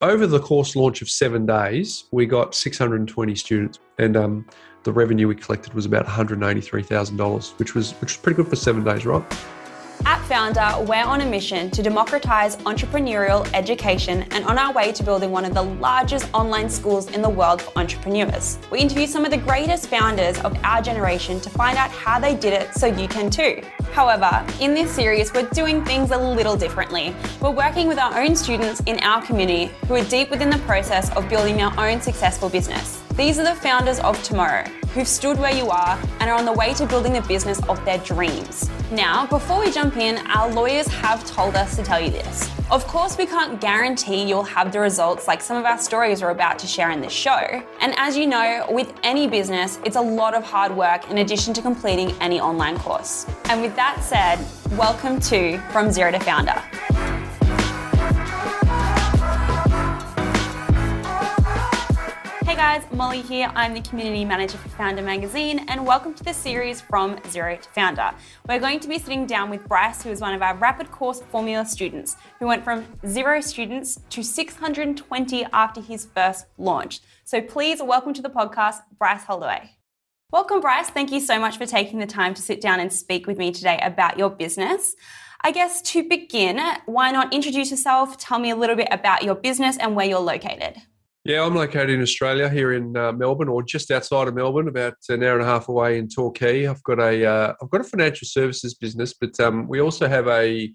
over the course launch of seven days, we got 620 students, and um, the revenue we collected was about $183,000, which was which was pretty good for seven days, right? At Foundr, we're on a mission to democratize entrepreneurial education and on our way to building one of the largest online schools in the world for entrepreneurs. We interview some of the greatest founders of our generation to find out how they did it so you can too. However, in this series, we're doing things a little differently. We're working with our own students in our community who are deep within the process of building their own successful business. These are the founders of tomorrow who've stood where you are and are on the way to building the business of their dreams. Now, before we jump in, our lawyers have told us to tell you this. Of course, we can't guarantee you'll have the results like some of our stories we're about to share in this show. And as you know, with any business, it's a lot of hard work in addition to completing any online course. And with that said, welcome to From Zero to Foundr. Guys, Molly here. I'm the community manager for Foundr Magazine, and welcome to the series From Zero to Foundr. We're going to be sitting down with Bryce, who is one of our rapid course formula students, who went from zero students to 620 after his first launch. So please welcome to the podcast, Bryce Holdaway. Welcome, Bryce. Thank you so much for taking the time to sit down and speak with me today about your business. I guess to begin, why not introduce yourself? Tell me a little bit about your business and where you're located. Yeah, I'm located in Australia, here in uh, Melbourne, or just outside of Melbourne, about an hour and a half away in Torquay. I've got a have uh, got a financial services business, but um, we also have a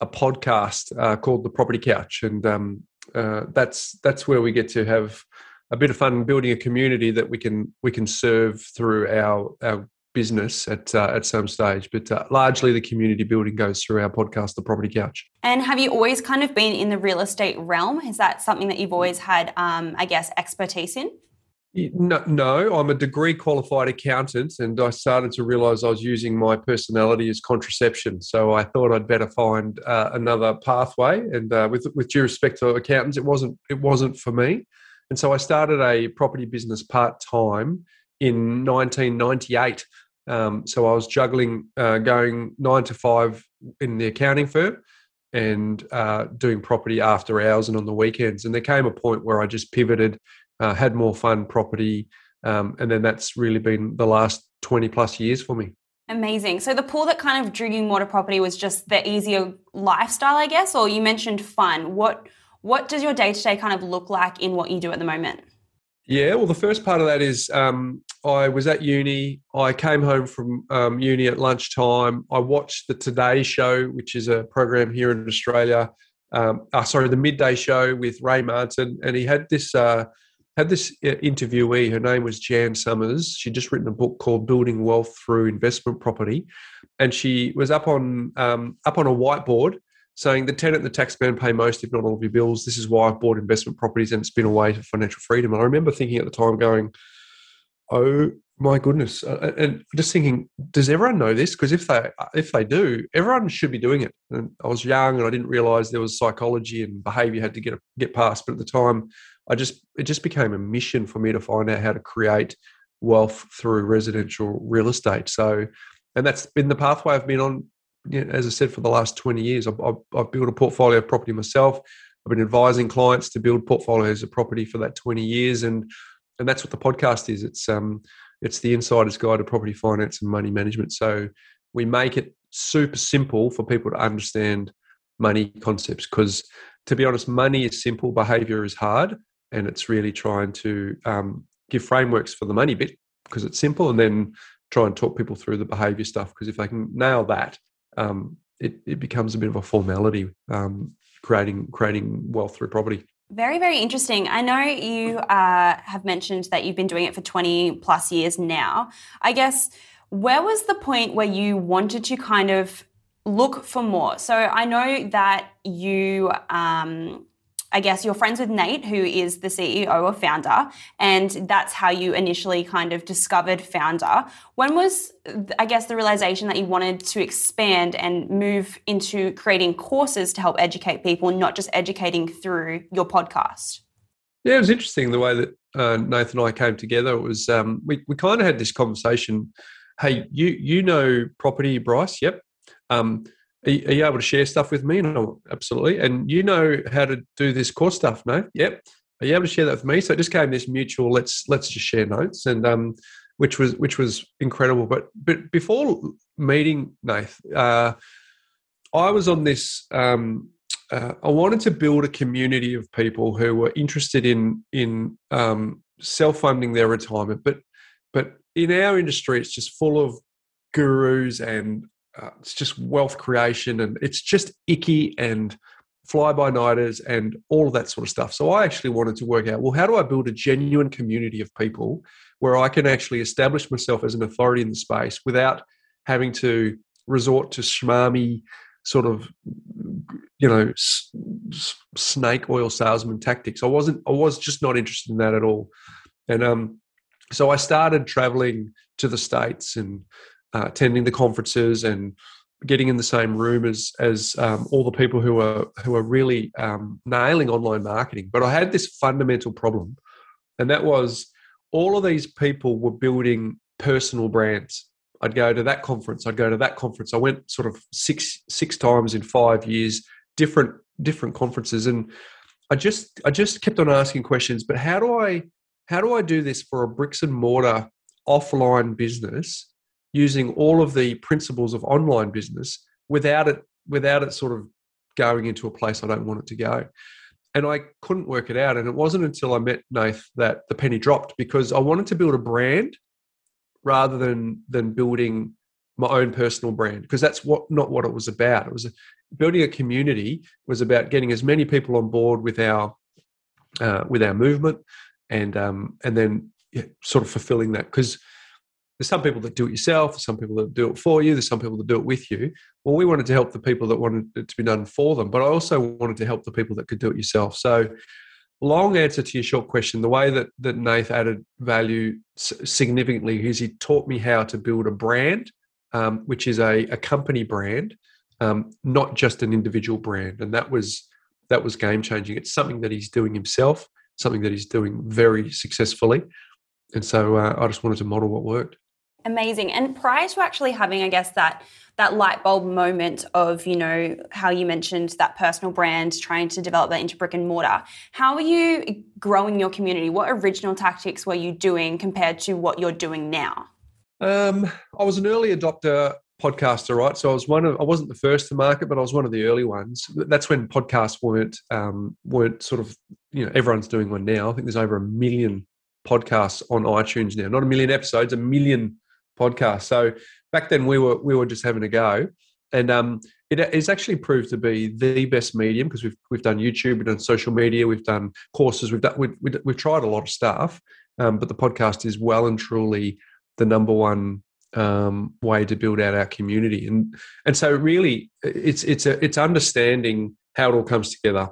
a podcast uh, called the Property Couch, and um, uh, that's that's where we get to have a bit of fun building a community that we can we can serve through our our business at uh, at some stage, but uh, largely the community building goes through our podcast, The Property Couch. And have you always kind of been in the real estate realm? Is that something that you've always had, um, I guess, expertise in? No, no, I'm a degree qualified accountant, and I started to realise I was using my personality as contraception. So I thought I'd better find uh, another pathway. And uh, with with due respect to accountants, it wasn't it wasn't for me. And so I started a property business part time in 1998. Um, so I was juggling uh, going nine to five in the accounting firm and uh, doing property after hours and on the weekends. And there came a point where I just pivoted, uh, had more fun property, um, and then that's really been the last 20 plus years for me. Amazing. So the pull that kind of drew you more to property was just the easier lifestyle, I guess, or you mentioned fun. What what does your day to day kind of look like in what you do at the moment? Yeah, well, the first part of that is um, I was at uni. I came home from um, uni at lunchtime. I watched the Today Show, which is a program here in Australia. Um, uh, sorry, the midday show with Ray Martin, and he had this uh, had this uh, interviewee. Her name was Jan Somers. She'd just written a book called "Building Wealth Through Investment Property," and she was up on um, up on a whiteboard saying the tenant and the taxman pay most, if not all of your bills. This is why I've bought investment properties and it's been a way to financial freedom. And I remember thinking at the time, going, oh my goodness, and just thinking, does everyone know this? Because if they if they do, everyone should be doing it. And I was young and I didn't realize there was psychology and behavior had to get get past. But at the time, I just it just became a mission for me to find out how to create wealth through residential real estate. So, and that's been the pathway I've been on you know, as I said, for the last 20 years, I've, I've, built a portfolio of property myself. I've been advising clients to build portfolios of property for that 20 years. And, and that's what the podcast is. It's, um, it's the insider's guide to property finance and money management. So we make it super simple for people to understand money concepts because to be honest, money is simple, behavior is hard. And it's really trying to um, give frameworks for the money bit because it's simple and then try and talk people through the behavior stuff because if they can nail that um, it, it becomes a bit of a formality um, creating creating wealth through property. Very, very interesting. I know you uh, have mentioned that you've been doing it for 20 plus years now. I guess, where was the point where you wanted to kind of look for more? So I know that you um, I guess you're friends with Nate, who is the CEO of Foundr, and that's how you initially kind of discovered Foundr. When was, I guess, the realization that you wanted to expand and move into creating courses to help educate people, not just educating through your podcast? Yeah, it was interesting the way that uh, Nathan and I came together. It was um, we we kind of had this conversation. Hey, you you know property, Bryce? Yep. Um, are you, able to share stuff with me? No, absolutely. And you know how to do this course stuff, no? Yep. Are you able to share that with me? So it just came this mutual. Let's let's just share notes, and um, which was which was incredible. But but before meeting Nath, uh, I was on this. Um, uh, I wanted to build a community of people who were interested in in um, self funding their retirement, but but in our industry, it's just full of gurus and uh, it's just wealth creation and it's just icky and fly by nighters and all of that sort of stuff. So I actually wanted to work out well, how do I build a genuine community of people where I can actually establish myself as an authority in the space without having to resort to schmarmy sort of you know s- snake oil salesman tactics i wasn't i was just not interested in that at all and um so i started traveling to the states and uh, attending the conferences and getting in the same room as as um, all the people who are who are really um, nailing online marketing. But I had this fundamental problem, and that was all of these people were building personal brands. I'd go to that conference. I'd go to that conference. I went sort of six six times in five years, different different conferences, and I just I just kept on asking questions. But how do I how do I do this for a bricks and mortar offline business using all of the principles of online business without it without it sort of going into a place I don't want it to go. And I couldn't work it out. And it wasn't until I met Nath that the penny dropped because I wanted to build a brand rather than than building my own personal brand because that's what not what it was about. It was a, building a community was about getting as many people on board with our uh, with our movement and um, and then yeah, sort of fulfilling that because there's some people that do it yourself, there's some people that do it for you, there's some people that do it with you. Well, we wanted to help the people that wanted it to be done for them, but I also wanted to help the people that could do it yourself. So, long answer to your short question, the way that that Nath added value significantly is he taught me how to build a brand, um, which is a, a company brand, um, not just an individual brand, and that was that was game changing. It's something that he's doing himself, something that he's doing very successfully, and so uh, I just wanted to model what worked. Amazing. And prior to actually having, I guess, that that light bulb moment of, you know, how you mentioned that personal brand, trying to develop that into brick and mortar, how are you growing your community? What original tactics were you doing compared to what you're doing now? Um, I was an early adopter podcaster, right? So I was one of I wasn't the first to market, but I was one of the early ones. That's when podcasts weren't um, weren't sort of you know everyone's doing one now. I think there's over a million podcasts on iTunes now. Not a million episodes, a million podcast. So back then we were we were just having a go, and um, it has actually proved to be the best medium because we've we've done YouTube, we've done social media, we've done courses, we've done we've, we've tried a lot of stuff, um, but the podcast is well and truly the number one um, way to build out our community, and and so really it's it's a it's understanding how it all comes together,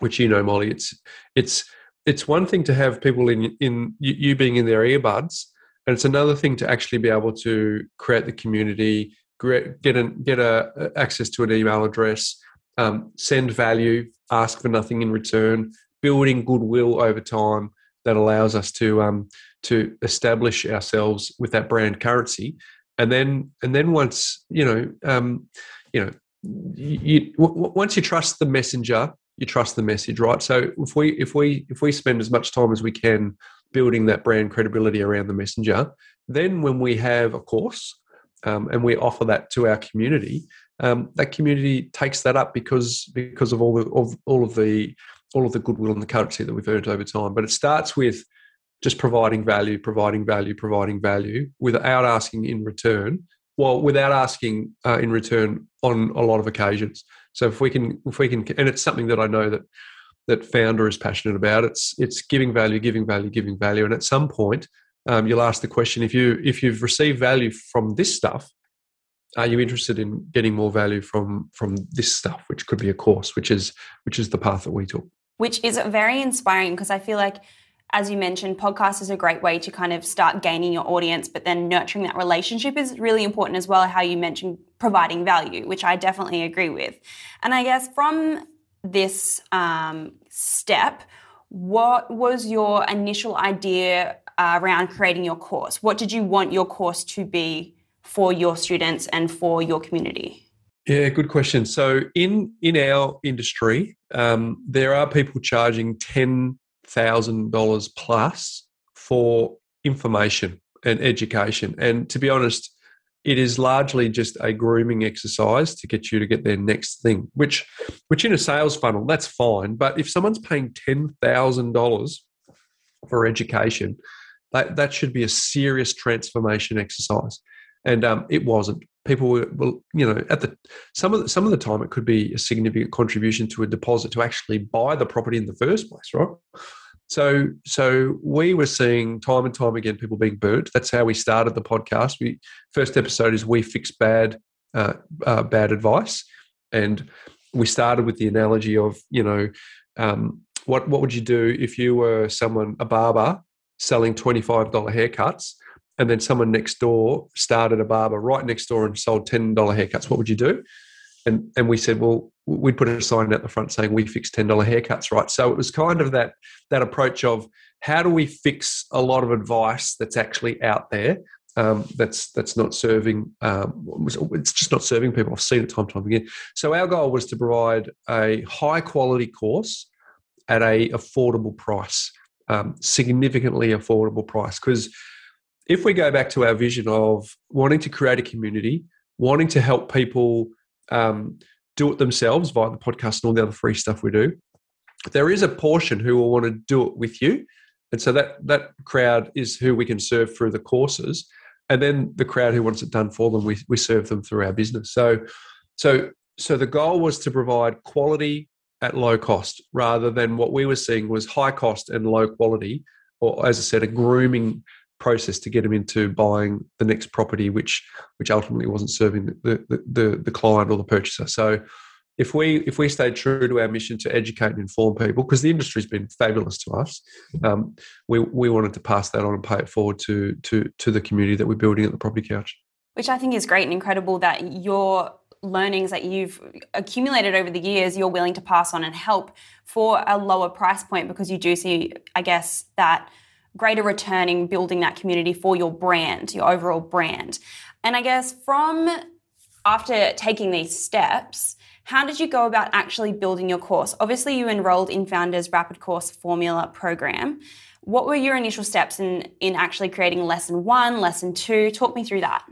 which you know, Molly, it's it's it's one thing to have people in in you being in their earbuds and it's another thing to actually be able to create the community, get an, get a, access to an email address, um, send value, ask for nothing in return, building goodwill over time that allows us to um, to establish ourselves with that brand currency, and then and then once you know um, you know you, w- once you trust the messenger, you trust the message, right? So if we if we if we spend as much time as we can building that brand credibility around the messenger. Then, when we have a course um, and we offer that to our community, um, that community takes that up because because of all the of all of the all of the goodwill and the currency that we've earned over time. But it starts with just providing value, providing value, providing value without asking in return. Well, without asking uh, in return on a lot of occasions. So if we can, if we can, and it's something that I know that that Foundr is passionate about. It's it's giving value, giving value, giving value, and at some point, um, you'll ask the question: if you if you've received value from this stuff, are you interested in getting more value from from this stuff, which could be a course, which is which is the path that we took. Which is very inspiring because I feel like. As you mentioned, podcast is a great way to kind of start gaining your audience, but then nurturing that relationship is really important as well. How you mentioned providing value, which I definitely agree with. And I guess from this um, step, what was your initial idea uh, around creating your course? What did you want your course to be for your students and for your community? Yeah, good question. So in in our industry, um, there are people charging ten thousand dollars plus for information and education. And to be honest, it is largely just a grooming exercise to get you to get their next thing. Which, which in a sales funnel, that's fine. But if someone's paying ten thousand dollars for education, that that should be a serious transformation exercise. And um, it wasn't people were, well, you know, at the some of the, some of the time it could be a significant contribution to a deposit to actually buy the property in the first place, right? So, so we were seeing time and time again people being burnt. That's how we started the podcast. We first episode is we fix bad, uh, uh, bad advice, and we started with the analogy of you know, um, what what would you do if you were someone a barber selling twenty five dollar haircuts and then someone next door started a barber right next door and sold $10 haircuts, what would you do? And, and we said, well, we'd put a sign out the front saying we fix $10 haircuts, right? So it was kind of that, that approach of how do we fix a lot of advice that's actually out there um, that's that's not serving. Um, it's just not serving people. I've seen it time and time again. So our goal was to provide a high quality course at a affordable price, um, significantly affordable price, because if we go back to our vision of wanting to create a community, wanting to help people um, do it themselves via the podcast and all the other free stuff we do, there is a portion who will want to do it with you. And so that that crowd is who we can serve through the courses. And then the crowd who wants it done for them, we, we serve them through our business. So so so the goal was to provide quality at low cost rather than what we were seeing was high cost and low quality, or as I said, a grooming process to get them into buying the next property, which which ultimately wasn't serving the the, the, the client or the purchaser. So if we if we stay true to our mission to educate and inform people, because the industry's been fabulous to us, um, we we wanted to pass that on and pay it forward to to to the community that we're building at the Property Couch. Which I think is great and incredible that your learnings that you've accumulated over the years, you're willing to pass on and help for a lower price point because you do see, I guess, that greater return in building that community for your brand, your overall brand. And I guess from after taking these steps, how did you go about actually building your course? Obviously, you enrolled in Foundr's Rapid Course Formula program. What were your initial steps in, in actually creating lesson one, lesson two? Talk me through that.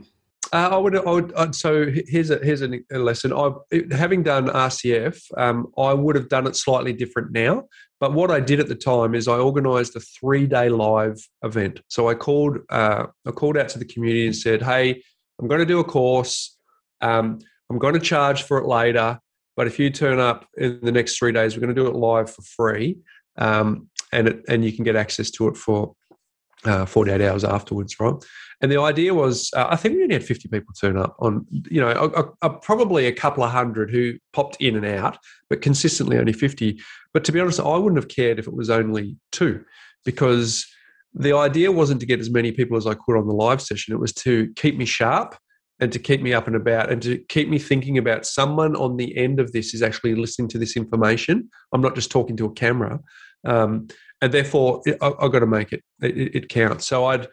Uh, I would. I would. Uh, so here's a here's a lesson. I having done RCF, um, I would have done it slightly different now. But what I did at the time is I organised a three day live event. So I called uh, I called out to the community and said, "Hey, I'm going to do a course. Um, I'm going to charge for it later, but if you turn up in the next three days, we're going to do it live for free, um, and it, and you can get access to it for uh, 48 hours afterwards, right? And the idea was, uh, I think we only had 50 people turn up on, you know, a, a, probably a couple of hundred who popped in and out, but consistently only 50. But to be honest, I wouldn't have cared if it was only two, because the idea wasn't to get as many people as I could on the live session. It was to keep me sharp and to keep me up and about and to keep me thinking about someone on the end of this is actually listening to this information. I'm not just talking to a camera. Um, and therefore I, have got to make it. it. It counts. So I'd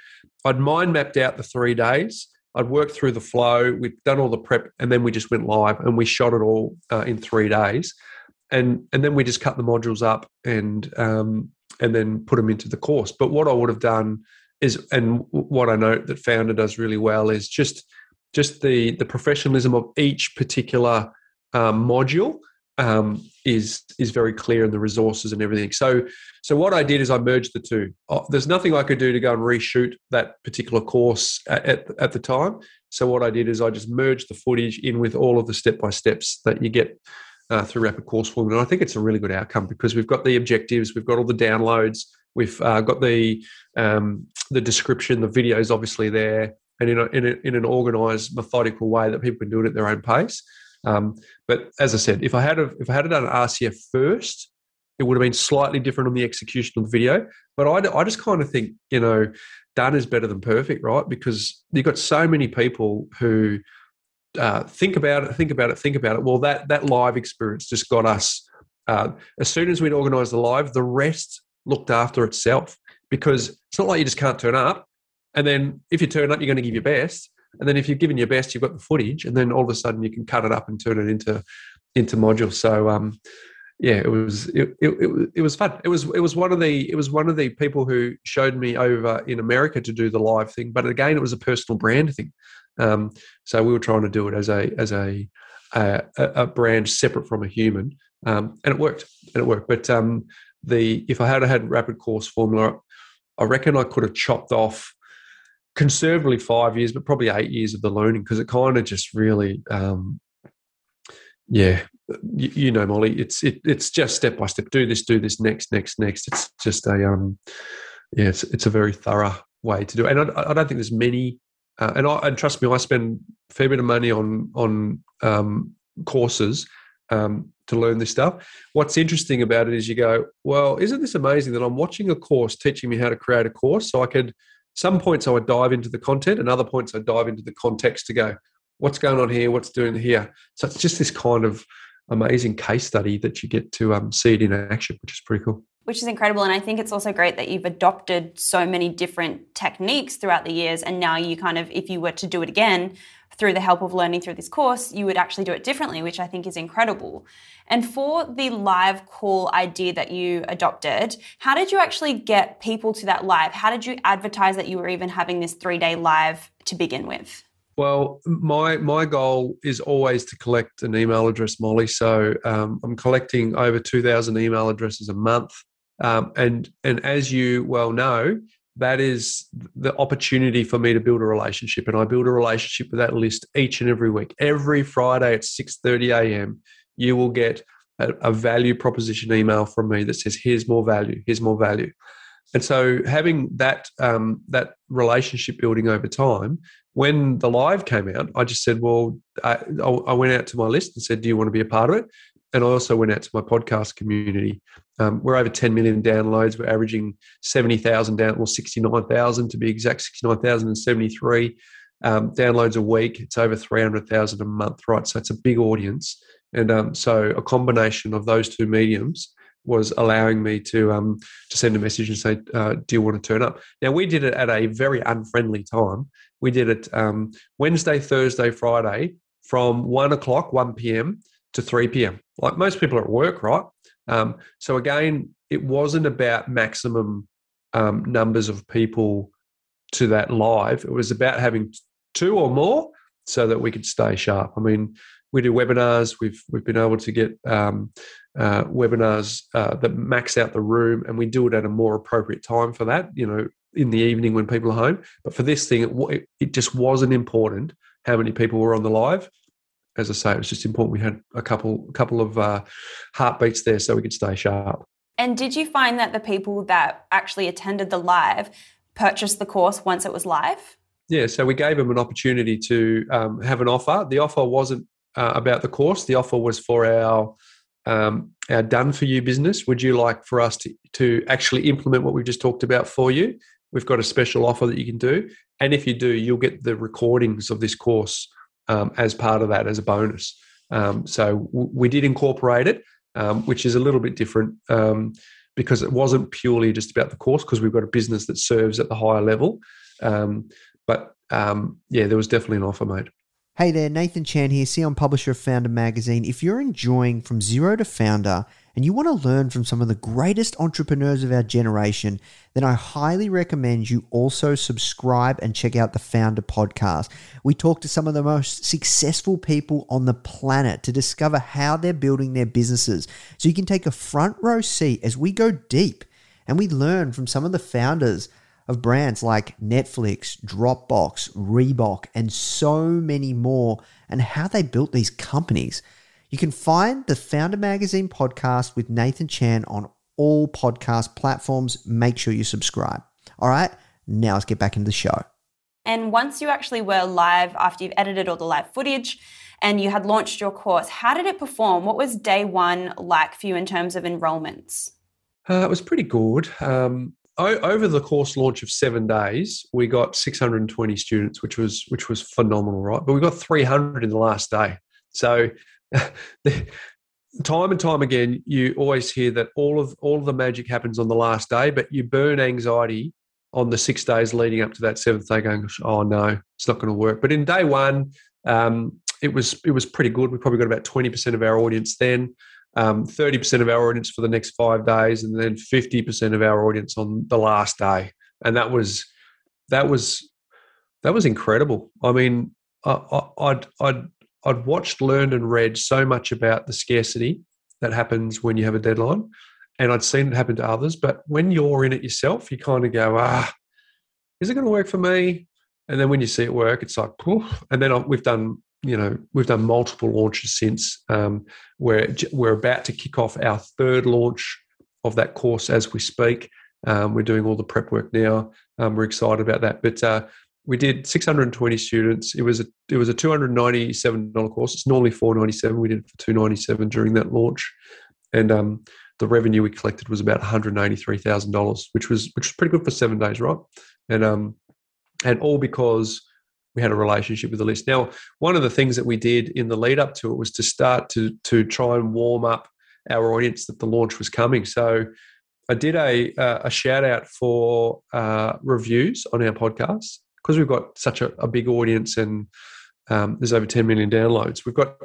I'd mind mapped out the three days. I'd worked through the flow. We'd done all the prep, and then we just went live and we shot it all uh, in three days, and and then we just cut the modules up and um, and then put them into the course. But what I would have done is, and what I note that Foundr does really well is just just the the professionalism of each particular um, module um, is is very clear in the resources and everything. So so what I did is I merged the two. Oh, there's nothing I could do to go and reshoot that particular course at, at, at the time. So what I did is I just merged the footage in with all of the step by steps that you get uh, through Rapid Course Form, and I think it's a really good outcome because we've got the objectives, we've got all the downloads, we've uh, got the um, the description, the videos obviously there, and in a, in, a, in an organised, methodical way that people can do it at their own pace. Um, but as I said, if I had a, if I had done an RCF first, it would have been slightly different on the execution of the video. But I, I just kind of think you know done is better than perfect, right? Because you've got so many people who uh, think about it, think about it, think about it. Well, that that live experience just got us. Uh, as soon as we'd organised the live, the rest looked after itself because it's not like you just can't turn up. And then if you turn up, you're going to give your best. And then if you're given your best, you've got the footage, and then all of a sudden you can cut it up and turn it into into modules. So um, yeah, it was it, it, it was fun. It was it was one of the it was one of the people who showed me over in America to do the live thing. But again, it was a personal brand thing. Um, so we were trying to do it as a as a a, a brand separate from a human, um, and it worked. And it worked. But um, the if I had had rapid course formula, I reckon I could have chopped off conservatively five years, but probably eight years of the learning because it kind of just really, um, yeah, you, you, know, Molly, it's it, it's just step by step. Do this, do this, next, next, next. It's just a um, yeah, it's it's a very thorough way to do it, and I, I don't think there's many. Uh, and, I, and trust me, I spend a fair bit of money on on um, courses um, to learn this stuff. What's interesting about it is you go, well, isn't this amazing that I'm watching a course teaching me how to create a course? So I could, some points I would dive into the content, and other points I dive into the context to go, what's going on here? What's doing here? So it's just this kind of amazing case study that you get to um, see it in action, which is pretty cool. Which is incredible. And I think it's also great that you've adopted so many different techniques throughout the years. And now you kind of, if you were to do it again, through the help of learning through this course, you would actually do it differently, which I think is incredible. And for the live call idea that you adopted, how did you actually get people to that live? How did you advertise that you were even having this three day live to begin with? Well, my my goal is always to collect an email address, Molly. So um, I'm collecting over 2,000 email addresses a month, um, and and as you well know, that is the opportunity for me to build a relationship, and I build a relationship with that list each and every week. Every Friday at 6:30 a.m., you will get a, a value proposition email from me that says, "Here's more value. Here's more value." And so, having that um, that relationship building over time, when the live came out, I just said, "Well," I, I, went out to my list and said, "Do you want to be a part of it?" And I also went out to my podcast community. Um, we're over 10 million downloads. We're averaging 70,000 down, well, 69,000 to be exact, 69,073 um, downloads a week. It's over 300,000 a month, right? So it's a big audience. And um, so a combination of those two mediums was allowing me to um, to send a message and say, uh, "Do you want to turn up?" Now we did it at a very unfriendly time. We did it um, Wednesday, Thursday, Friday from one o'clock, one p.m. to three p.m. Like most people are at work, right? Um, so again, it wasn't about maximum um, numbers of people to that live. It was about having two or more so that we could stay sharp. I mean, we do webinars. We've we've been able to get um, uh, webinars uh, that max out the room, and we do it at a more appropriate time for that. You know, in the evening when people are home. But for this thing, it, it just wasn't important how many people were on the live. As I say, it was just important we had a couple couple of uh, heartbeats there so we could stay sharp. And did you find that the people that actually attended the live purchased the course once it was live? Yeah, so we gave them an opportunity to um, have an offer. The offer wasn't uh, about the course. The offer was for our um, our done for you business. Would you like for us to to actually implement what we've just talked about for you? We've got a special offer that you can do, and if you do, you'll get the recordings of this course um, as part of that as a bonus. Um, so w- we did incorporate it, um, which is a little bit different um, because it wasn't purely just about the course because we've got a business that serves at the higher level. Um, but yeah, there was definitely an offer made. Hey there, Nathan Chan here, CEO and publisher of Foundr Magazine. If you're enjoying From Zero to Foundr and you want to learn from some of the greatest entrepreneurs of our generation, then I highly recommend you also subscribe and check out the Foundr podcast. We talk to some of the most successful people on the planet to discover how they're building their businesses. So you can take a front row seat as we go deep and we learn from some of the founders of brands like Netflix, Dropbox, Reebok, and so many more, and how they built these companies. You can find the Foundr Magazine podcast with Nathan Chan on all podcast platforms. Make sure you subscribe. All right, now let's get back into the show. And once you actually were live after you've edited all the live footage and you had launched your course, how did it perform? What was day one like for you in terms of enrollments? Uh, it was pretty good. Um, over the course launch of seven days, we got 620 students, which was which was phenomenal, right? But we got 300 in the last day. So, the, time and time again, you always hear that all of all of the magic happens on the last day, but you burn anxiety on the six days leading up to that seventh day, going, "Oh no, it's not going to work." But in day one, um, it was it was pretty good. We probably got about twenty percent of our audience then, um, thirty percent of our audience for the next five days, and then fifty percent of our audience on the last day. And that was that was that was incredible. I mean, I, I'd I'd I'd watched, learned, and read so much about the scarcity that happens when you have a deadline, and I'd seen it happen to others. But when you're in it yourself, you kind of go, ah, is it going to work for me? And then when you see it work, it's like, Poof. and then we've done, you know, we've done multiple launches since. Um, we're we're about to kick off our third launch of that course as we speak. Um, we're doing all the prep work now. Um, we're excited about that. But uh, we did 620 students. It was a it was a 297 dollar course. It's normally 497. We did it for 297 during that launch, and um, the revenue we collected was about 183 thousand dollars, which was which was pretty good for seven days, right? And um, and all because we had a relationship with the list. Now, one of the things that we did in the lead up to it was to start to to try and warm up our audience that the launch was coming. So I did a a shout out for uh, reviews on our podcast because we've got such a, a big audience and um, there's over 10 million downloads. We've got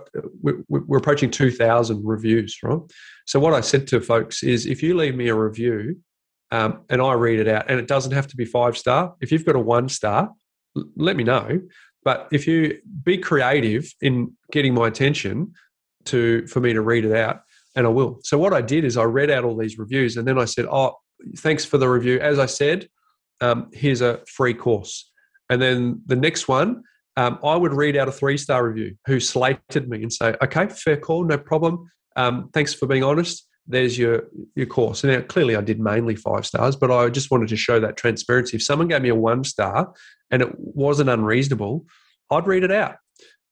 we're, we're approaching 2,000 reviews, right? So what I said to folks is, if you leave me a review um, and I read it out, and it doesn't have to be five star. If you've got a one star, l- let me know. But if you be creative in getting my attention to for me to read it out, and I will. So what I did is I read out all these reviews, and then I said, "Oh, thanks for the review." As I said, um, here's a free course. And then the next one, um, I would read out a three star review who slated me and say, okay, fair call, no problem. Um, thanks for being honest. There's your your course. And now clearly I did mainly five stars, but I just wanted to show that transparency. If someone gave me a one star and it wasn't unreasonable, I'd read it out.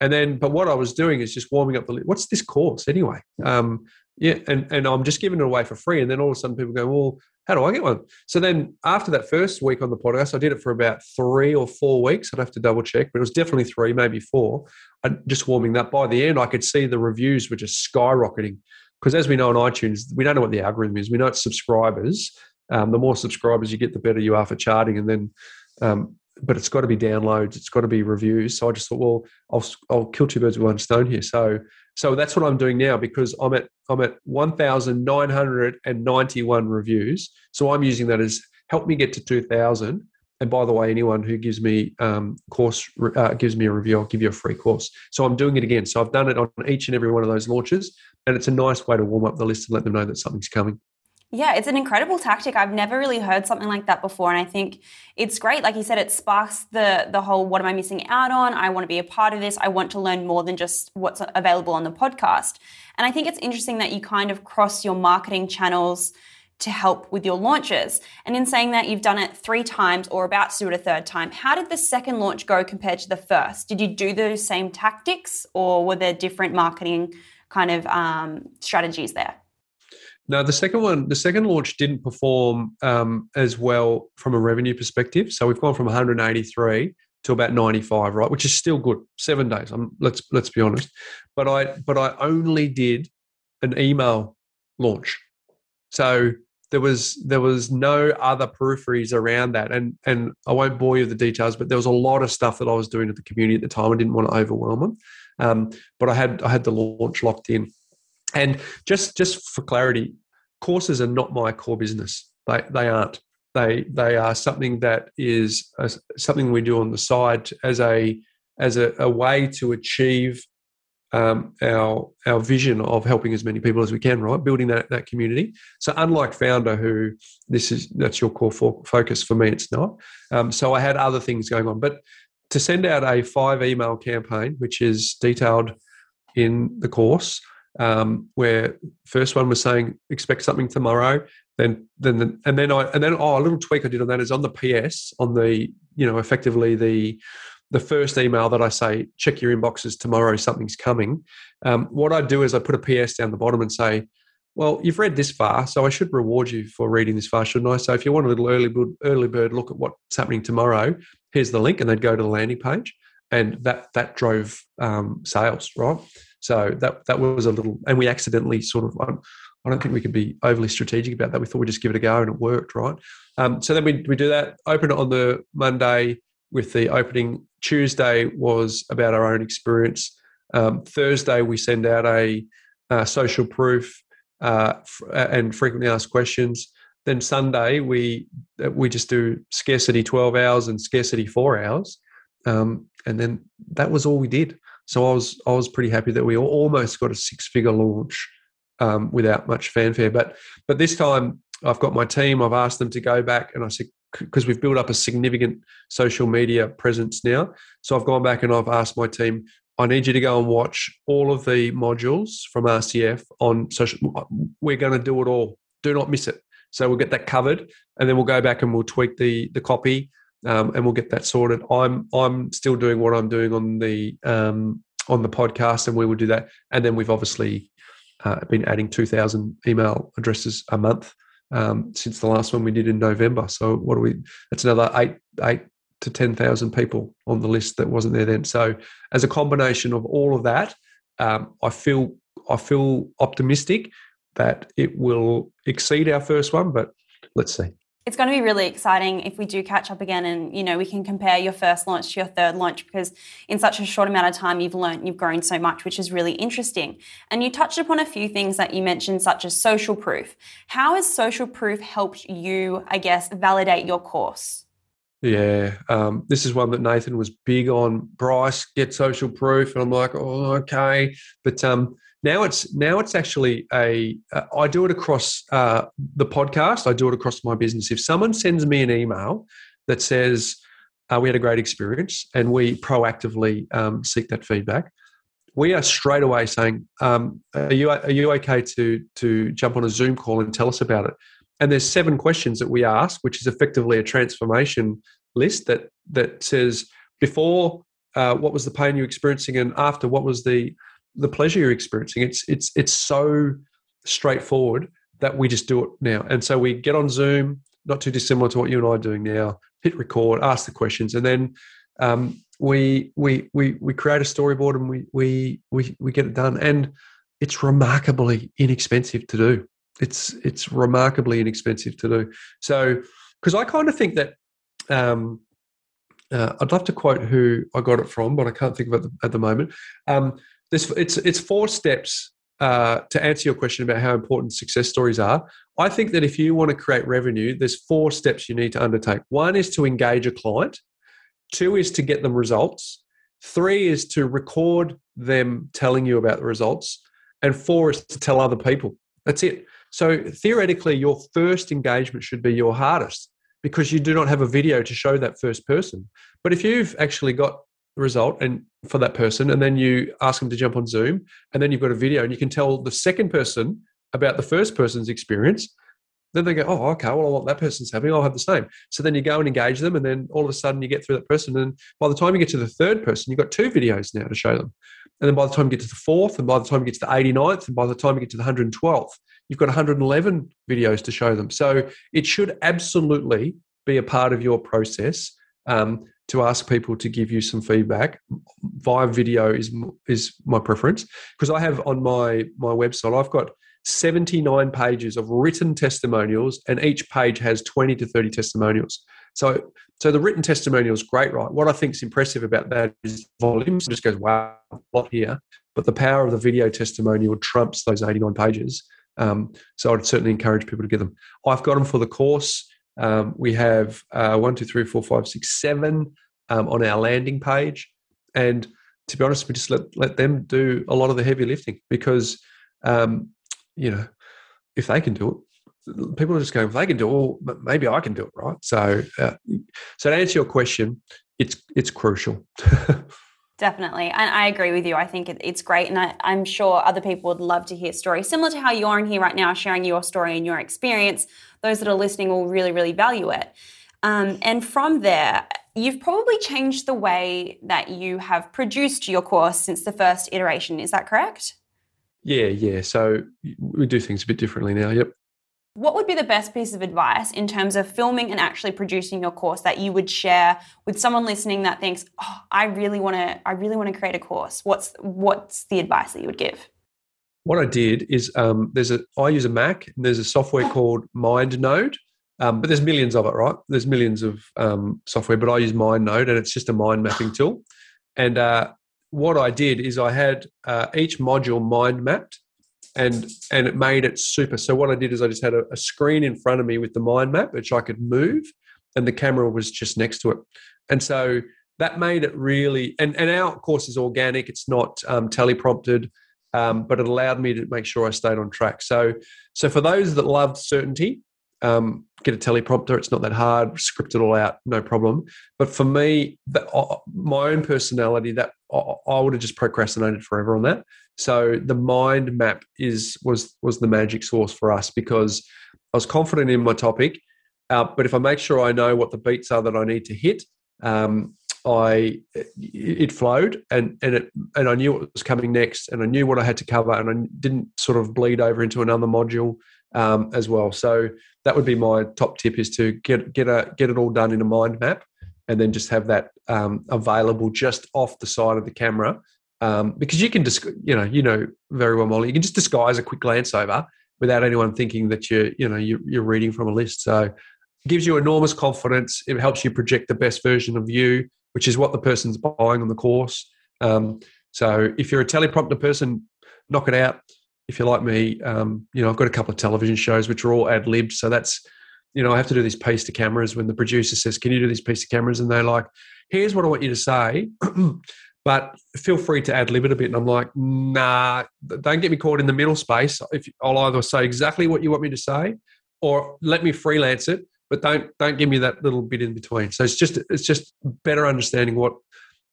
And then, but what I was doing is just warming up the. What's this course anyway? Um, yeah, and and I'm just giving it away for free. And then all of a sudden, people go, "Well, how do I get one? So then after that first week on the podcast, I did it for about three or four weeks. I'd have to double check, but it was definitely three, maybe four. I, just warming that. By the end, I could see the reviews were just skyrocketing. Because as we know on iTunes, we don't know what the algorithm is. We know it's subscribers. Um, the more subscribers you get, the better you are for charting. And then, um, but it's got to be downloads. It's got to be reviews. So I just thought, well, I'll, I'll kill two birds with one stone here. So so that's what I'm doing now because I'm at I'm at 1,991 reviews. So I'm using that as help me get to 2,000. And by the way, anyone who gives me um, course uh, gives me a review, I'll give you a free course. So I'm doing it again. So I've done it on each and every one of those launches, and it's a nice way to warm up the list and let them know that something's coming. Yeah, it's an incredible tactic. I've never really heard something like that before, and I think it's great. Like you said, it sparks the the whole "What am I missing out on?" I want to be a part of this. I want to learn more than just what's available on the podcast. And I think it's interesting that you kind of cross your marketing channels to help with your launches. And in saying that, you've done it three times or about to do it a third time. How did the second launch go compared to the first? Did you do those same tactics, or were there different marketing kind of um, strategies there? No, the second one, the second launch didn't perform um, as well from a revenue perspective. So we've gone from 183 to about 95, right? Which is still good. Seven days. I'm, let's let's be honest. But I but I only did an email launch. So there was there was no other peripheries around that, and and I won't bore you with the details, but there was a lot of stuff that I was doing at the community at the time. I didn't want to overwhelm them, um, but I had I had the launch locked in. And just just for clarity, courses are not my core business. They they aren't. They they are something that is a, something we do on the side as a as a, a way to achieve um, our our vision of helping as many people as we can, right? Building that that community. So unlike Foundr, who this is that's your core focus for me, it's not. Um, so I had other things going on, but to send out a five email campaign, which is detailed in the course, um, where first one was saying expect something tomorrow. Then, then, the, and then I, and then oh, a little tweak I did on that is on the PS on the, you know, effectively the, the first email that I say check your inboxes tomorrow, something's coming. Um, what I do is I put a PS down the bottom and say, well, you've read this far, so I should reward you for reading this far, shouldn't I? So if you want a little early bird, early bird look at what's happening tomorrow, here's the link, and they'd go to the landing page, and that that drove um, sales, right? So that that was a little, and we accidentally sort of, um, I don't think we could be overly strategic about that. We thought we'd just give it a go, and it worked, right? Um, so then we we do that. Open it on the Monday with the opening. Tuesday was about our own experience. Um, Thursday we send out a, a social proof uh, and frequently asked questions. Then Sunday we uh, we just do scarcity twelve hours and scarcity four hours, um, and then that was all we did. So I was I was pretty happy that we almost got a six figure launch um, without much fanfare. But but this time I've got my team. I've asked them to go back, and I said because we've built up a significant social media presence now. So I've gone back and I've asked my team. I need you to go and watch all of the modules from RCF on social. We're going to do it all. Do not miss it. So we'll get that covered, and then we'll go back and we'll tweak the the copy, um, and we'll get that sorted. I'm I'm still doing what I'm doing on the um, on the podcast, and we will do that. And then we've obviously uh, been adding 2,000 email addresses a month um, since the last one we did in November. So what do we? That's another eight eight to 10,000 people on the list that wasn't there then. So as a combination of all of that, um, I feel I feel optimistic that it will exceed our first one, but let's see. It's going to be really exciting if we do catch up again and you know we can compare your first launch to your third launch because in such a short amount of time you've learned you've grown so much which is really interesting. And you touched upon a few things that you mentioned such as social proof. How has social proof helped you I guess validate your course? Yeah, um, this is one that Nathan was big on. Bryce, get social proof, and I'm like, oh, okay. But um, now it's now it's actually a. Uh, I do it across uh, the podcast. I do it across my business. If someone sends me an email that says uh, we had a great experience, and we proactively um, seek that feedback, we are straight away saying, um, "Are you are you okay to to jump on a Zoom call and tell us about it?" and there's seven questions that we ask, which is effectively a transformation list that that says before uh, what was the pain you're experiencing and after what was the the pleasure you're experiencing. It's it's it's so straightforward that we just do it now, and so we get on Zoom, not too dissimilar to what you and I are doing now. Hit record, ask the questions, and then um, we we we we create a storyboard and we we we we get it done, and it's remarkably inexpensive to do it's it's remarkably inexpensive to do. So, because I kind of think that um, uh, I'd love to quote who I got it from, but I can't think of it at the, moment. Um, it's it's four steps uh, to answer your question about how important success stories are. I think that if you want to create revenue, there's four steps you need to undertake. One is to engage a client. Two is to get them results. Three is to record them telling you about the results. And four is to tell other people. That's it. So theoretically, your first engagement should be your hardest because you do not have a video to show that first person. But if you've actually got result and for that person, and then you ask them to jump on Zoom, and then you've got a video, and you can tell the second person about the first person's experience, then they go, oh, okay, well, what that person's having, I'll have the same. So then you go and engage them, and then all of a sudden you get through that person. And by the time you get to the third person, you've got two videos now to show them. And then by the time you get to the fourth, and by the time you get to the 89th, and by the time you get to the 112th, you've got 111 videos to show them. So it should absolutely be a part of your process um, to ask people to give you some feedback via video is is my preference because I have on my my website I've got 79 pages of written testimonials and each page has 20 to 30 testimonials. So so the written testimonial is great, right? What I think is impressive about that is volume. So just goes, wow, a lot here. But the power of the video testimonial trumps those 89 pages. Um, so I'd certainly encourage people to get them. I've got them for the course. Um, we have uh, one, two, three, four, five, six, seven um, on our landing page, and to be honest, we just let let them do a lot of the heavy lifting because um, you know if they can do it, people are just going, if they can do it, well, maybe I can do it, right? So, uh, so to answer your question, it's it's crucial. Definitely. And I agree with you. I think it's great. And I, am sure other people would love to hear stories similar to how you're in here right now, sharing your story and your experience. Those that are listening will really, really value it. Um, and from there, you've probably changed the way that you have produced your course since the first iteration. Is that correct? Yeah, yeah. So we do things a bit differently now. Yep. What would be the best piece of advice in terms of filming and actually producing your course that you would share with someone listening that thinks, "Oh, I really want to I really want to create a course." What's what's the advice that you would give? what I did is um, there's a I use a Mac and there's a software called MindNode, um, but there's millions of it, right? There's millions of um, software, but I use MindNode and it's just a mind mapping tool. And uh, what I did is I had uh, each module mind mapped, and and it made it super. So what I did is I just had a, a screen in front of me with the mind map, which I could move, and the camera was just next to it, and so that made it really. And and our course is organic; it's not um, teleprompted. Um, but it allowed me to make sure I stayed on track. So, so for those that loved certainty, um, get a teleprompter. It's not that hard. Script it all out, no problem. But for me, the, uh, my own personality, that uh, I would have just procrastinated forever on that. So the mind map is was was the magic source for us because I was confident in my topic. Uh, but if I make sure I know what the beats are that I need to hit, um, I it flowed and and it and I knew what was coming next, and I knew what I had to cover, and I didn't sort of bleed over into another module um, as well. So that would be my top tip: is to get get a get it all done in a mind map, and then just have that um, available just off the side of the camera, um, because you can just you know you know very well, Molly. You can just disguise a quick glance over without anyone thinking that you're you know you're, you're reading from a list. So it gives you enormous confidence. It helps you project the best version of you, which is what the person's buying on the course. Um, so if you're a teleprompter person, knock it out if you're like me, um, you know, I've got a couple of television shows which are all ad libbed. So that's, you know, I have to do these piece to cameras when the producer says, Can you do these piece to cameras? And they're like, Here's what I want you to say. but feel free to ad lib it a bit. And I'm like, nah, don't get me caught in the middle space. If I'll either say exactly what you want me to say, or let me freelance it, but don't don't give me that little bit in between. So it's just it's just better understanding what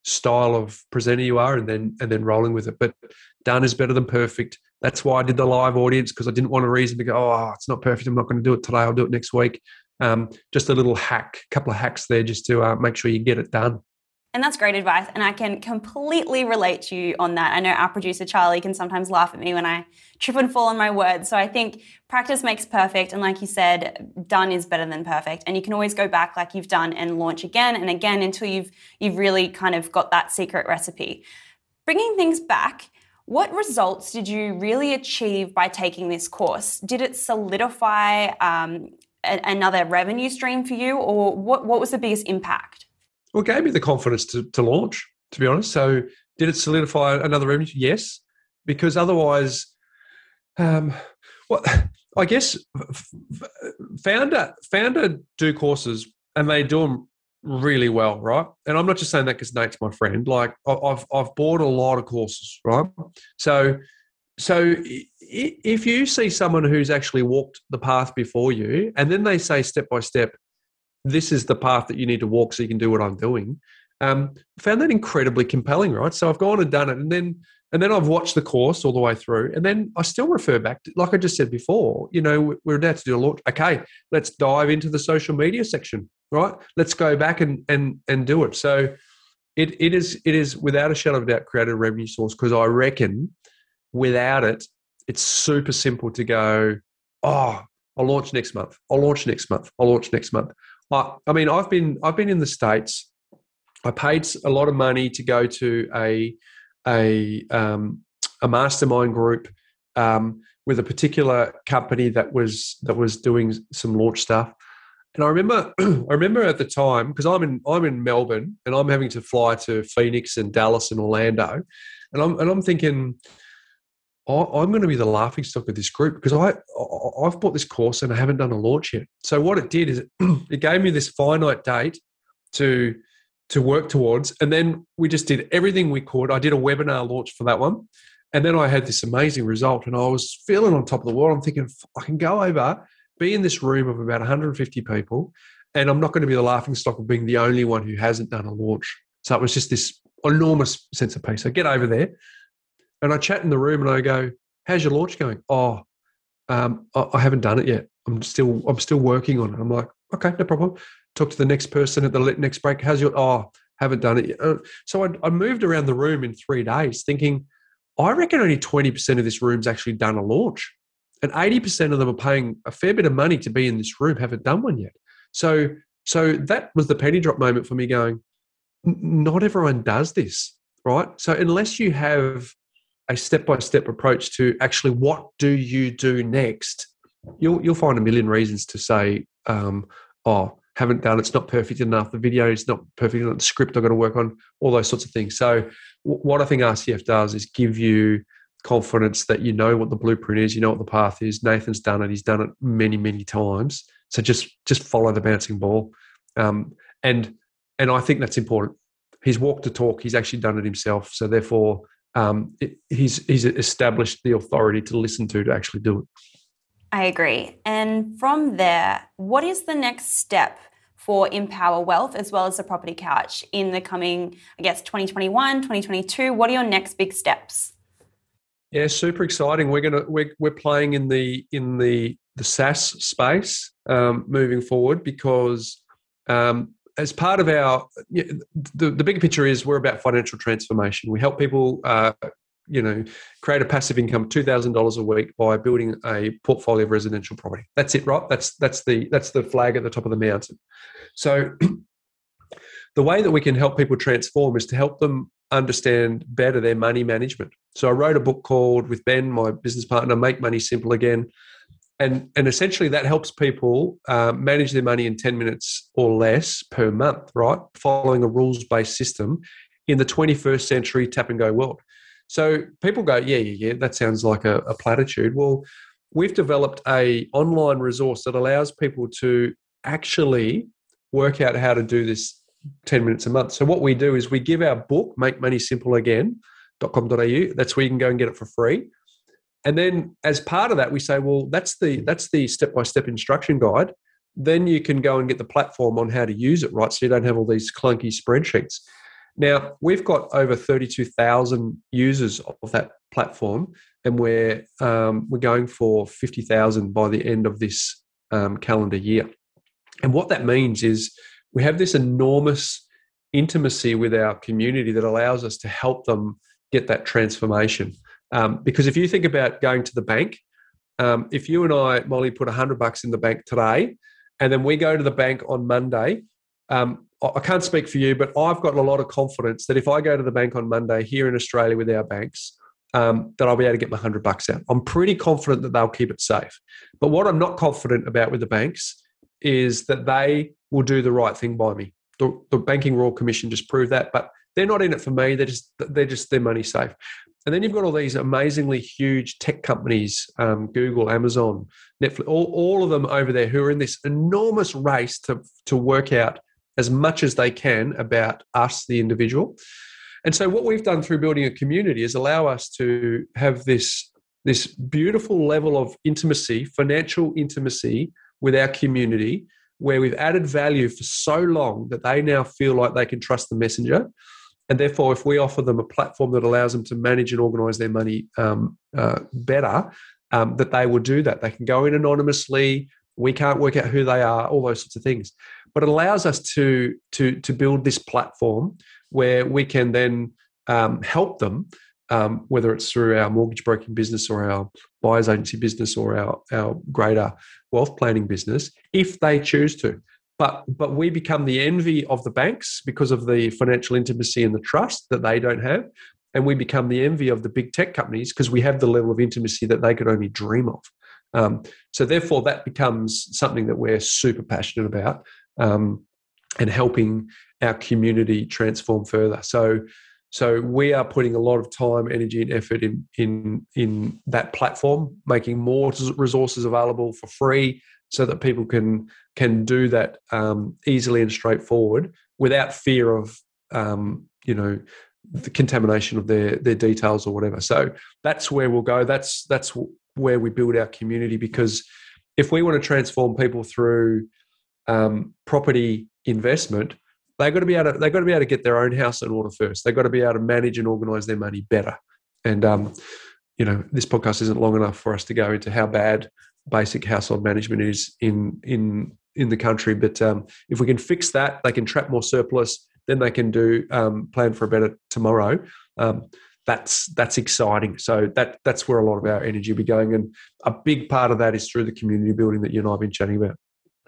style of presenter you are, and then and then rolling with it. But done is better than perfect. That's why I did the live audience because I didn't want a reason to go, oh, it's not perfect. I'm not going to do it today. I'll do it next week. Um, just a little hack, couple of hacks there just to uh, make sure you get it done. And that's great advice. And I can completely relate to you on that. I know our producer Charlie can sometimes laugh at me when I trip and fall on my words. So I think practice makes perfect. And like you said, done is better than perfect. And you can always go back like you've done and launch again and again until you've you've really kind of got that secret recipe. Bringing things back, what results did you really achieve by taking this course? Did it solidify um, a- another revenue stream for you, or what, what was the biggest impact? Well, it gave me the confidence to, to launch, to be honest. So, did it solidify another revenue? Yes, because otherwise, um, well, I guess Foundr Foundr do courses and they do them really well, right? And I'm not just saying that because Nate's my friend. Like I've I've bought a lot of courses, right? So so if you see someone who's actually walked the path before you, and then they say step by step, this is the path that you need to walk so you can do what I'm doing. Um, found that incredibly compelling, right? So I've gone and done it, and then and then I've watched the course all the way through, and then I still refer back, to, like I just said before. You know, we're about to do a launch. Okay, let's dive into the social media section right? Let's go back and and and do it. So it it is it is without a shadow of a doubt created a revenue source because I reckon without it, it's super simple to go, oh, I'll launch next month. I'll launch next month. I'll launch next month. I, I mean, I've been I've been in the states. I paid a lot of money to go to a a um, a mastermind group um, with a particular company that was that was doing some launch stuff. And I remember, I remember at the time because I'm in I'm in Melbourne and I'm having to fly to Phoenix and Dallas and Orlando, and I'm and I'm thinking, I'm going to be the laughing stock of this group because I I've bought this course and I haven't done a launch yet. So what it did is it, gave me this finite date to to work towards, and then we just did everything we could. I did a webinar launch for that one, and then I had this amazing result, and I was feeling on top of the world. I'm thinking I can go over be in this room of about 150 people, and I'm not going to be the laughing stock of being the only one who hasn't done a launch. So it was just this enormous sense of peace. I get over there, and I chat in the room, and I go, "How's your launch going?" Oh, um, I haven't done it yet. I'm still I'm still working on it. I'm like, okay, no problem. Talk to the next person at the next break. How's your? Oh, haven't done it yet. Uh, so I, I moved around the room in three days, thinking, I reckon only 20% of this room's actually done a launch and 80% of them are paying a fair bit of money to be in this room haven't done one yet so so that was the penny drop moment for me going not everyone does this right so unless you have a step by step approach to actually what do you do next, you'll you'll find a million reasons to say, um, oh, haven't done it's not perfect enough. The video is not perfect enough. The script I've got to work on. All those sorts of things. So what I think RCF does is give you confidence that you know what the blueprint is, you know what the path is. Nathan's done it; he's done it many, many times. So just just follow the bouncing ball, um, and and I think that's important. He's walked the talk. He's actually done it himself. So therefore, um, it, he's he's established the authority to listen to to actually do it. I agree. And from there, what is the next step for Empower Wealth as well as the Property Couch in the coming, I guess, 2021, 2022? What are your next big steps? Yeah, super exciting. We're gonna we're we're playing in the in the the SaaS space um, moving forward because um, as part of our the the bigger picture is we're about financial transformation. We help people. Uh, you know, create a passive income two thousand dollars a week by building a portfolio of residential property. That's it, right? That's that's the that's the flag at the top of the mountain. So, the way that we can help people transform is to help them understand better their money management. So I wrote a book called with Ben, my business partner, Make Money Simple Again. And, and essentially that helps people uh, manage their money in 10 minutes or less per month, right? Following a rules based system in the 21st century tap and go world. So people go, yeah, yeah, yeah, that sounds like a, a platitude. Well, we've developed a online resource that allows people to actually work out how to do this 10 minutes a month. So what we do is we give our book, Make Money Simple Again.com.au. That's where you can go and get it for free. And then as part of that, we say, well, that's the that's the step-by-step instruction guide. Then you can go and get the platform on how to use it, right? So you don't have all these clunky spreadsheets. Now, we've got over 32,000 users of that platform, and we're um, we're going for 50,000 by the end of this um, calendar year. And what that means is we have this enormous intimacy with our community that allows us to help them get that transformation. Um, because if you think about going to the bank, um, if you and I, Molly, put a hundred bucks in the bank today, and then we go to the bank on Monday, um, I can't speak for you, but I've got a lot of confidence that if I go to the bank on Monday here in Australia with our banks, um, that I'll be able to get my hundred bucks out. I'm pretty confident that they'll keep it safe. But what I'm not confident about with the banks is that they will do the right thing by me. The, the Banking Royal Commission just proved that, but they're not in it for me. They're just they're just their money safe. And then you've got all these amazingly huge tech companies, um, Google, Amazon, Netflix, all, all of them over there who are in this enormous race to to work out as much as they can about us, the individual. And so what we've done through building a community is allow us to have this this beautiful level of intimacy, financial intimacy with our community where we've added value for so long that they now feel like they can trust the messenger. And therefore, if we offer them a platform that allows them to manage and organize their money um, uh, better, um, that they will do that. They can go in anonymously. We can't work out who they are, all those sorts of things. But it allows us to to to build this platform where we can then um, help them um, whether it's through our mortgage broking business or our buyer's agency business or our, our greater wealth planning business, if they choose to. But, but we become the envy of the banks because of the financial intimacy and the trust that they don't have. And we become the envy of the big tech companies because we have the level of intimacy that they could only dream of. Um, so, therefore, that becomes something that we're super passionate about um, and helping our community transform further. So, so we are putting a lot of time, energy, and effort in in in that platform, making more resources available for free, so that people can can do that um, easily and straightforward without fear of um, you know the contamination of their their details or whatever. So that's where we'll go. That's that's where we build our community because if we want to transform people through um, property investment, they've got to be able to they've got to be able to get their own house in order first. They've got to be able to manage and organize their money better. And um, you know, this podcast isn't long enough for us to go into how bad basic household management is in in in the country. But um, if we can fix that, they can trap more surplus. Then they can do um, plan for a better tomorrow. Um, that's that's exciting. So that that's where a lot of our energy will be going, and a big part of that is through the community building that you and I have been chatting about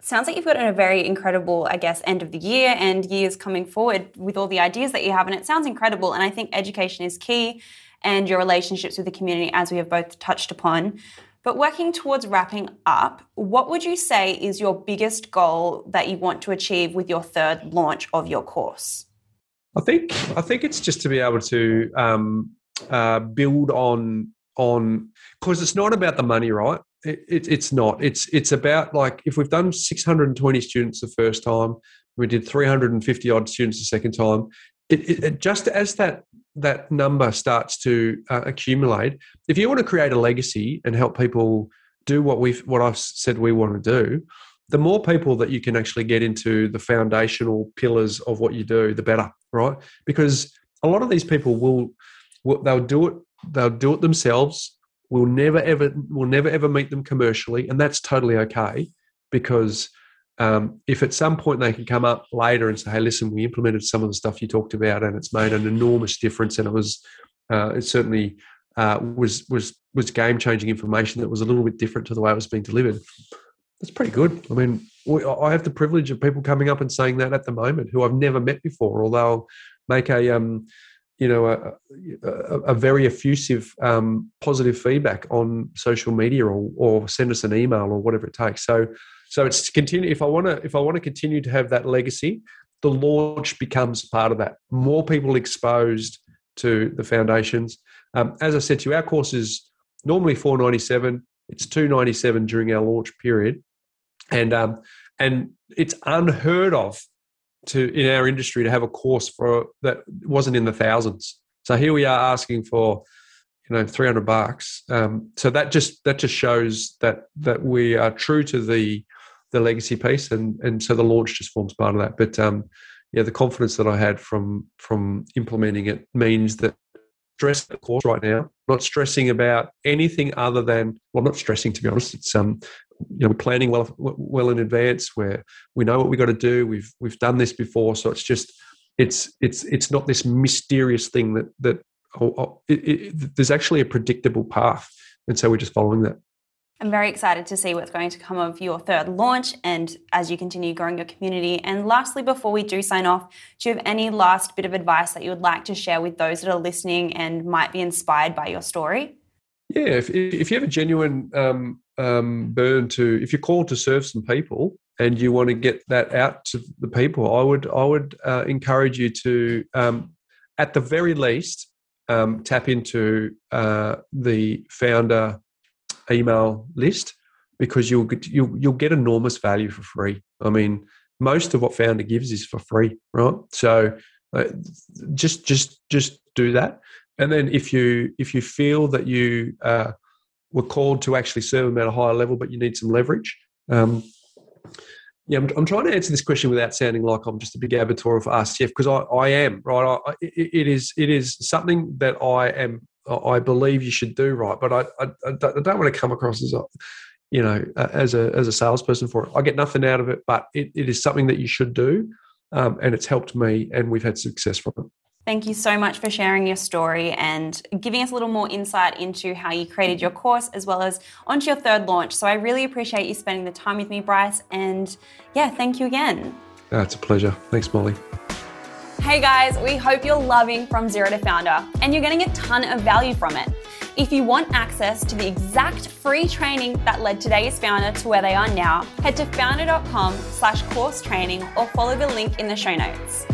sounds like you've got a very incredible, I guess, end of the year and years coming forward with all the ideas that you have. And it sounds incredible. And I think education is key. and your relationships with the community, as we have both touched upon. But working towards wrapping up, what would you say is your biggest goal that you want to achieve with your third launch of your course? I think I think it's just to be able to um, uh, build on on because it's not about the money, right? It, it, it's not. It's it's about like if we've done 620 students the first time, we did 350 odd students the second time. It, it just as that that number starts to uh, accumulate, if you want to create a legacy and help people do what we've what I've said we want to do, the more people that you can actually get into the foundational pillars of what you do, the better, right? Because a lot of these people will, will they'll do it they'll do it themselves. We'll never ever we'll never ever meet them commercially, and that's totally okay because um, if at some point they can come up later and say, "Hey, listen, we implemented some of the stuff you talked about, and it's made an enormous difference," and it was uh, it certainly uh, was was was game changing information that was a little bit different to the way it was being delivered. That's pretty good. I mean, we, I have the privilege of people coming up and saying that at the moment who I've never met before, or they'll make a um, you know a, a, a very effusive um, positive feedback on social media or, or send us an email or whatever it takes. So so it's continue. If I want to, if I want to continue to have that legacy, the launch becomes part of that. More people exposed to the foundations. Um, as I said to you, our course is normally four ninety seven. It's two ninety seven during our launch period, and um, and it's unheard of to in our industry to have a course for that wasn't in the thousands. So here we are asking for you know 300 bucks um, so that just that just shows that that we are true to the the legacy piece, and and so the launch just forms part of that. But um, yeah, the confidence that I had from from implementing it means that stress the course right now, not stressing about anything other than well, not stressing to be honest. It's um, you know, we're planning well well in advance. Where we know what we got to do. We've we've done this before, so it's just it's it's it's not this mysterious thing that that oh, oh, it, it, there's actually a predictable path, and so we're just following that. I'm very excited to see what's going to come of your third launch and as you continue growing your community. And lastly, before we do sign off, do you have any last bit of advice that you would like to share with those that are listening and might be inspired by your story? Yeah, if, if you have a genuine um, um, burn to, if you're called to serve some people and you want to get that out to the people, I would I would uh, encourage you to, um, at the very least, um, tap into uh, the Foundr email list because you'll get you'll, you'll get enormous value for free. I mean, most of what Foundr gives is for free, right? So uh, just just just do that, and then if you if you feel that you uh, were called to actually serve them at a higher level, but you need some leverage. Um, yeah, I'm, I'm, trying to answer this question without sounding like I'm just a big avatar of RCF because I, I am right. I, it, it is it is something that I am I believe you should do right. But I, I, I don't want to come across as a, you know, as a as a salesperson for it. I get nothing out of it, but it, it is something that you should do, um, and it's helped me, and we've had success from it. Thank you so much for sharing your story and giving us a little more insight into how you created your course as well as onto your third launch. So I really appreciate you spending the time with me, Bryce. And yeah, thank you again. That's a pleasure. Thanks, Molly. Hey guys, we hope you're loving From Zero to Foundr and you're getting a ton of value from it. If you want access to the exact free training that led today's founder to where they are now, head to foundr.com slash course training or follow the link in the show notes.